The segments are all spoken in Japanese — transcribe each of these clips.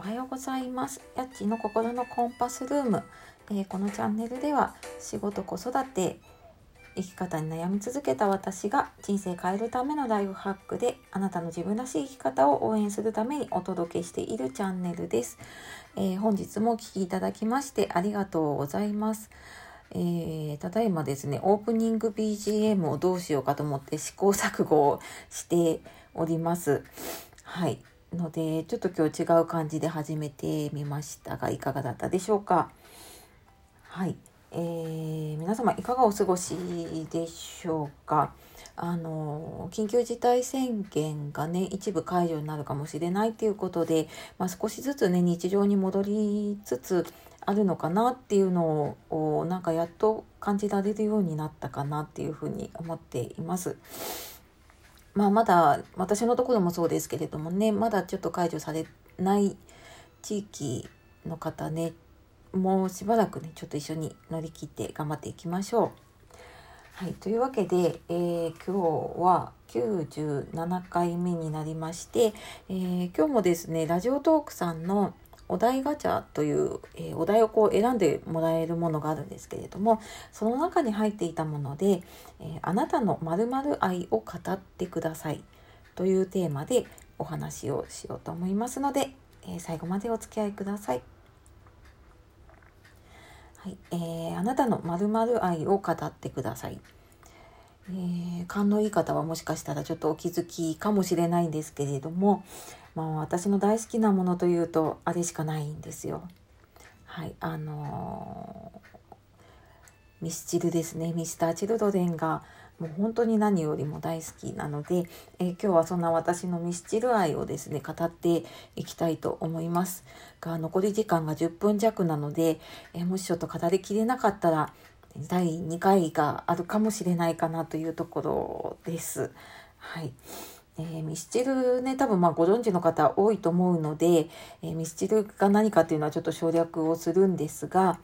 おはようございますやっちの心のコンパスルーム、えー、このチャンネルでは仕事子育て生き方に悩み続けた私が人生変えるためのライフハックであなたの自分らしい生き方を応援するためにお届けしているチャンネルです、えー、本日もお聴きいただきましてありがとうございますえー、ただいまですね、オープニング BGM をどうしようかと思って試行錯誤をしております。はい。ので、ちょっと今日違う感じで始めてみましたが、いかがだったでしょうか？はい。えー、皆様いかがお過ごしでしょうか？あの緊急事態宣言がね一部解除になるかもしれないということで、まあ、少しずつね日常に戻りつつあるのかなっていうのをなんかやっと感じられるようになったかなっていうふうに思っています。まあ、まだ私のところもそうですけれどもねまだちょっと解除されない地域の方ねもうしばらくねちょっと一緒に乗り切って頑張っていきましょう。はい、というわけで、えー、今日は97回目になりまして、えー、今日もですねラジオトークさんのお題ガチャという、えー、お題をこう選んでもらえるものがあるんですけれどもその中に入っていたもので「えー、あなたの〇〇愛を語ってください」というテーマでお話をしようと思いますので、えー、最後までお付き合いください。はいえー、あなたの〇〇愛を語ってください。えー、勘のいい方はもしかしたらちょっとお気づきかもしれないんですけれども、まあ、私の大好きなものというとあれしかないんですよ。はいあのー、ミスチルですねミスター・チルドレンがもう本当に何よりも大好きなので、えー、今日はそんな私のミスチル愛をですね語っていきたいと思いますが残り時間が10分弱なので、えー、もしちょっと語りきれなかったら第2回があるかもしれないかなというところです。はい。えー、ミスチルね、多分まあご存知の方多いと思うので、えー、ミスチルが何かっていうのはちょっと省略をするんですが、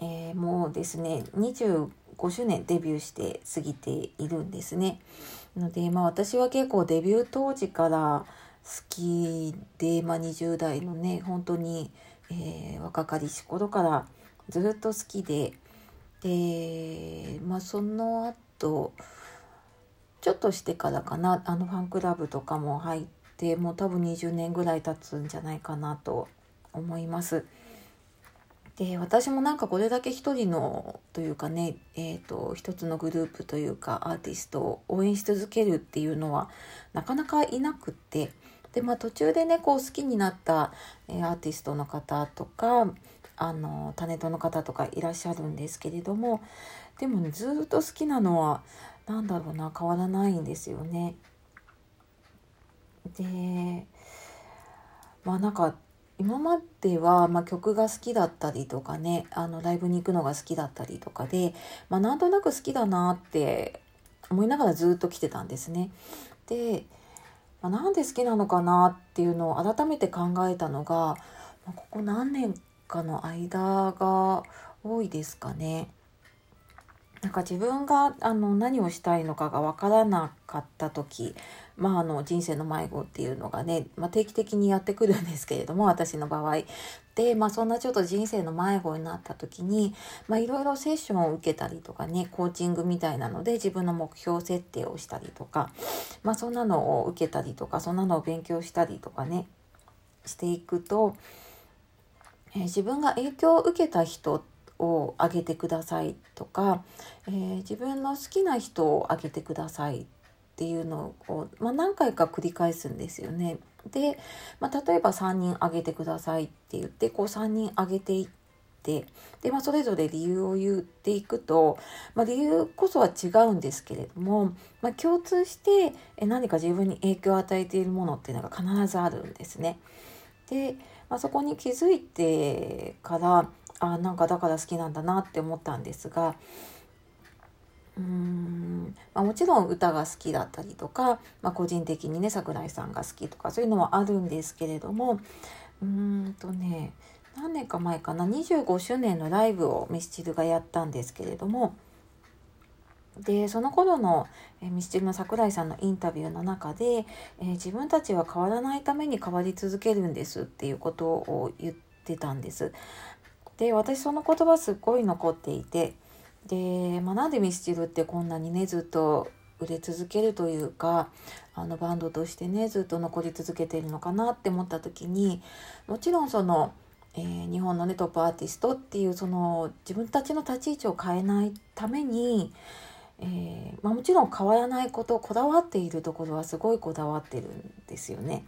えー、もうですね、25周年デビューして過ぎているんですね。ので、まあ私は結構デビュー当時から好きで、まあ20代のね、本当に、え若かりし頃からずっと好きででまあその後ちょっとしてからかなあのファンクラブとかも入ってもう多分20年ぐらい経つんじゃないかなと思います。で私もなんかこれだけ一人のというかね、えーと、一つのグループというかアーティストを応援し続けるっていうのはなかなかいなくってで、まあ、途中でねこう好きになった、えー、アーティストの方とかあのタネトの方とかいらっしゃるんですけれどもでもねずっと好きなのは何だろうな変わらないんですよね。でまあなんか今までは、まあ、曲が好きだったりとかねあのライブに行くのが好きだったりとかで、まあ、なんとなく好きだなって思いながらずっと来てたんですね。で、まあ、なんで好きなのかなっていうのを改めて考えたのが、まあ、ここ何年かの間が多いですかね。なんか自分があの何をしたいのかが分からなかった時、まあ、あの人生の迷子っていうのがね、まあ、定期的にやってくるんですけれども 私の場合。で、まあ、そんなちょっと人生の迷子になった時に、いろいろセッションを受けたりとかねコーチングみたいなので自分の目標設定をしたりとか、まあ、そんなのを受けたりとかそんなのを勉強したりとかねしていくとえー、自分が影響を受けた人を挙げてくださいとか、えー、自分の好きな人を挙げてくださいっていうのを、まあ、何回か繰り返すんですよね。で、まあ、例えば3人挙げてくださいって言ってこう3人挙げていってで、まあ、それぞれ理由を言っていくと、まあ、理由こそは違うんですけれども、まあ、共通して何か自分に影響を与えているものっていうのが必ずあるんですね。でまあ、そこに気づいてからあなんかだから好きなんだなって思ったんですがうーん、まあ、もちろん歌が好きだったりとか、まあ、個人的にね桜井さんが好きとかそういうのはあるんですけれどもうーんとね何年か前かな25周年のライブをミスチルがやったんですけれどもでその頃の、えー、ミスチルの桜井さんのインタビューの中で、えー、自分たちは変わらないために変わり続けるんですっていうことを言ってたんです。で私その言葉すっごい残っていてで、まあ、なんでミスチルってこんなにねずっと売れ続けるというかあのバンドとしてねずっと残り続けてるのかなって思った時にもちろんそのえー、日本のねトップアーティストっていうその自分たちの立ち位置を変えないために、えー、まあ、もちろん変わらないことこだわっているところはすごいこだわってるんですよね。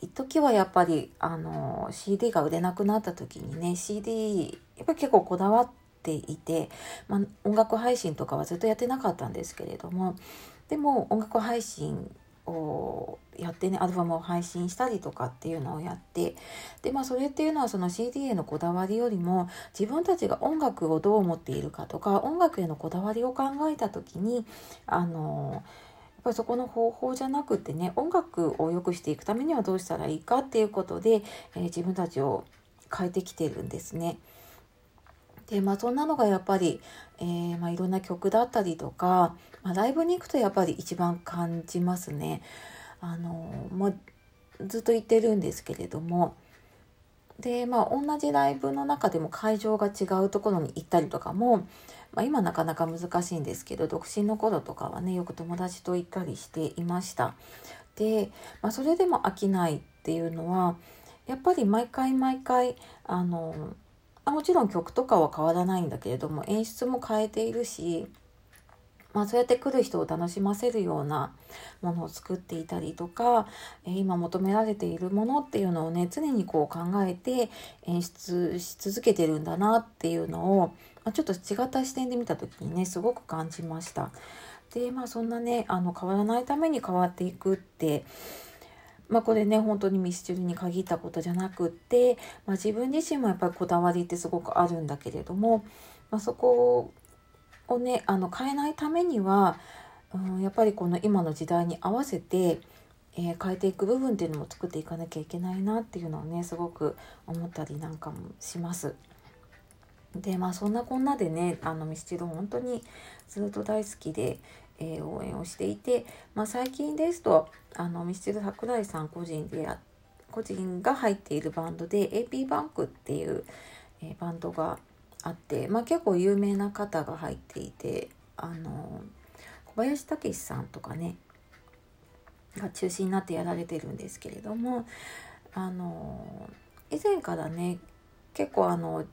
一時はやっぱりあの CD が売れなくなった時にね CD やっぱり結構こだわっていて、まあ、音楽配信とかはずっとやってなかったんですけれどもでも音楽配信やってねアルバムを配信したりとかっていうのをやってでまあそれっていうのはその CD へのこだわりよりも自分たちが音楽をどう思っているかとか音楽へのこだわりを考えた時にあのやっぱりそこの方法じゃなくてね音楽を良くしていくためにはどうしたらいいかっていうことで、えー、自分たちを変えてきてるんですね。でまあそんなのがやっぱり、えー、まあ、いろんな曲だったりとか、まあ、ライブに行くとやっぱり一番感じますね。あのまあ、ずっと言ってるんですけれどもでまあ同じライブの中でも会場が違うところに行ったりとかも、まあ、今なかなか難しいんですけど独身の頃とかはねよく友達と行ったりしていました。で、まあ、それでも飽きないっていうのはやっぱり毎回毎回あのあもちろん曲とかは変わらないんだけれども演出も変えているし、まあ、そうやって来る人を楽しませるようなものを作っていたりとか、え今求められているものっていうのをね常にこう考えて演出し続けてるんだなっていうのを、ま、ちょっと違った視点で見た時にねすごく感じました。でまあそんなねあの変わらないために変わっていくってまあ、これね本当にミスチルに限ったことじゃなくって、まあ、自分自身もやっぱりこだわりってすごくあるんだけれども、まあ、そこをねあの変えないためには、うん、やっぱりこの今の時代に合わせて、えー、変えていく部分っていうのも作っていかなきゃいけないなっていうのをねすごく思ったりなんかもします。でまあそんなこんなでねあのミスチル本当にずっと大好きで、え、応援をしていて、まあ、最近ですとあのミスチル桜井さん個人でや個人が入っているバンドで AP バンクっていう、え、バンドがあって、まあ、結構有名な方が入っていてあの小林武史さんとかねが中心になってやられてるんですけれどもあの以前からね結構あの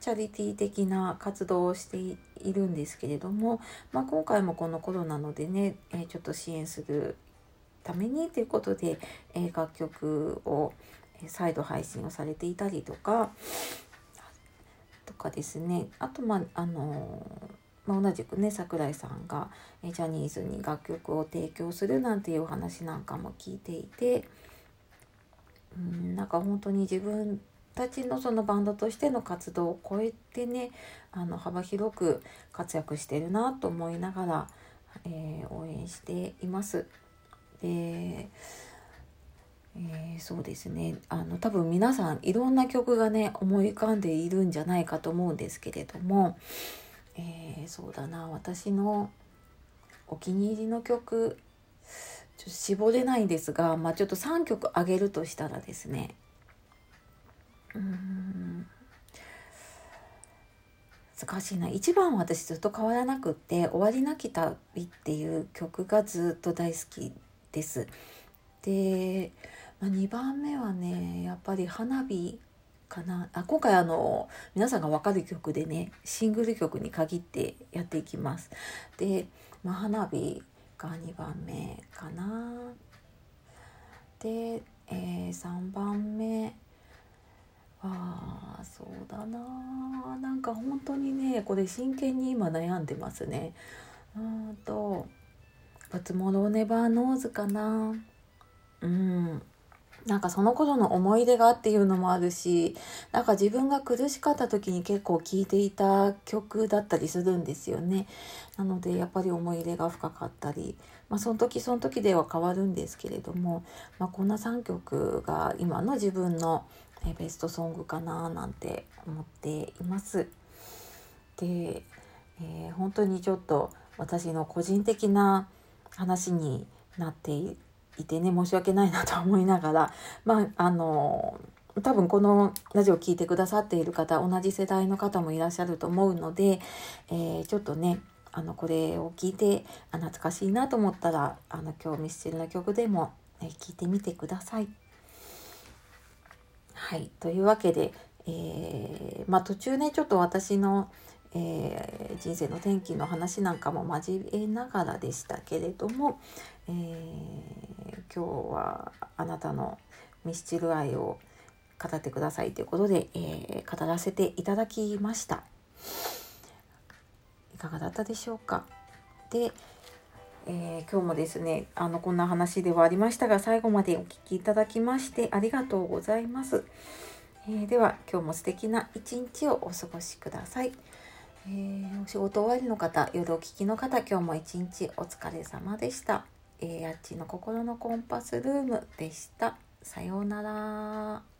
チャリティー的な活動をしているんですけれども、まあ、今回もこのコロナのでね、え、ちょっと支援するためにということで、え、楽曲を再度配信をされていたりとかとかですね。あとまああのまあ、同じくね桜井さんがジャニーズに楽曲を提供するなんていうお話なんかも聞いていてうんなんか本当に自分たちのそのバンドとしての活動を超えてねあの幅広く活躍してるなと思いながら、えー、応援しています。でえー、そうですねあの多分皆さんいろんな曲がね思い浮かんでいるんじゃないかと思うんですけれども、えー、そうだな私のお気に入りの曲ちょっと絞れないんですが、まあ、ちょっと3曲あげるとしたらですねうん難しいな一番は私ずっと変わらなくって「終わりなき旅」っていう曲がずっと大好きです。で、まあ、2番目はねやっぱり花火かなあ今回あの皆さんが分かる曲でねシングル曲に限ってやっていきます。で、まあ、花火が2番目かな。で、えー、3番目ああそうだな。なんか本当にねこれ真剣に今悩んでますね。うんと「バツモロネバーノーズ」かな。うん。なんかその頃の思い出がっていうのもあるしなんか自分が苦しかった時に結構聴いていた曲だったりするんですよね。なのでやっぱり思い入れが深かったりまあその時その時では変わるんですけれども、まあ、こんな3曲が今の自分のえベストソングかななんて思っています。で、えー、本当にちょっと私の個人的な話になっていてね申し訳ないなと思いながら まああの多分このラジオを聴いてくださっている方同じ世代の方もいらっしゃると思うので、えー、ちょっとねあのこれを聞いてあ懐かしいなと思ったらあの今日ミスチルの曲でも、えー、いてみてください。はいというわけで、えー、まあ、途中ねちょっと私の、えー、人生の転機の話なんかも交えながらでしたけれども、えー、今日はあなたのミスチル愛を語ってくださいということで、え、語らせていただきました。いかがだったでしょうか？で、えー、今日もですねあのこんな話ではありましたが最後までお聴きいただきましてありがとうございます。えー、では今日も素敵な一日をお過ごしください。えー、お仕事終わりの方夜お聞きの方今日も一日お疲れ様でした。えー、あっちの心のコンパスルームでした。さようなら。